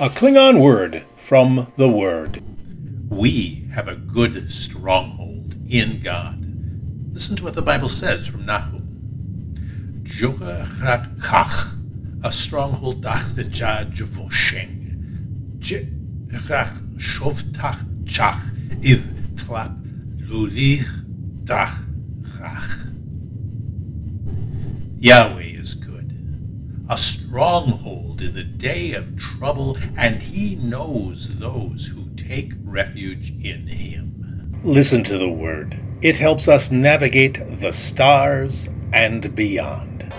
A Klingon word from the Word. We have a good stronghold in God. Listen to what the Bible says from Nahum. Jogarat kach, a stronghold dach the judge of vosheng. Jerach shovtach chach, iv tlap luli dach rach. Yahweh a stronghold in the day of trouble, and he knows those who take refuge in him. Listen to the Word. It helps us navigate the stars and beyond.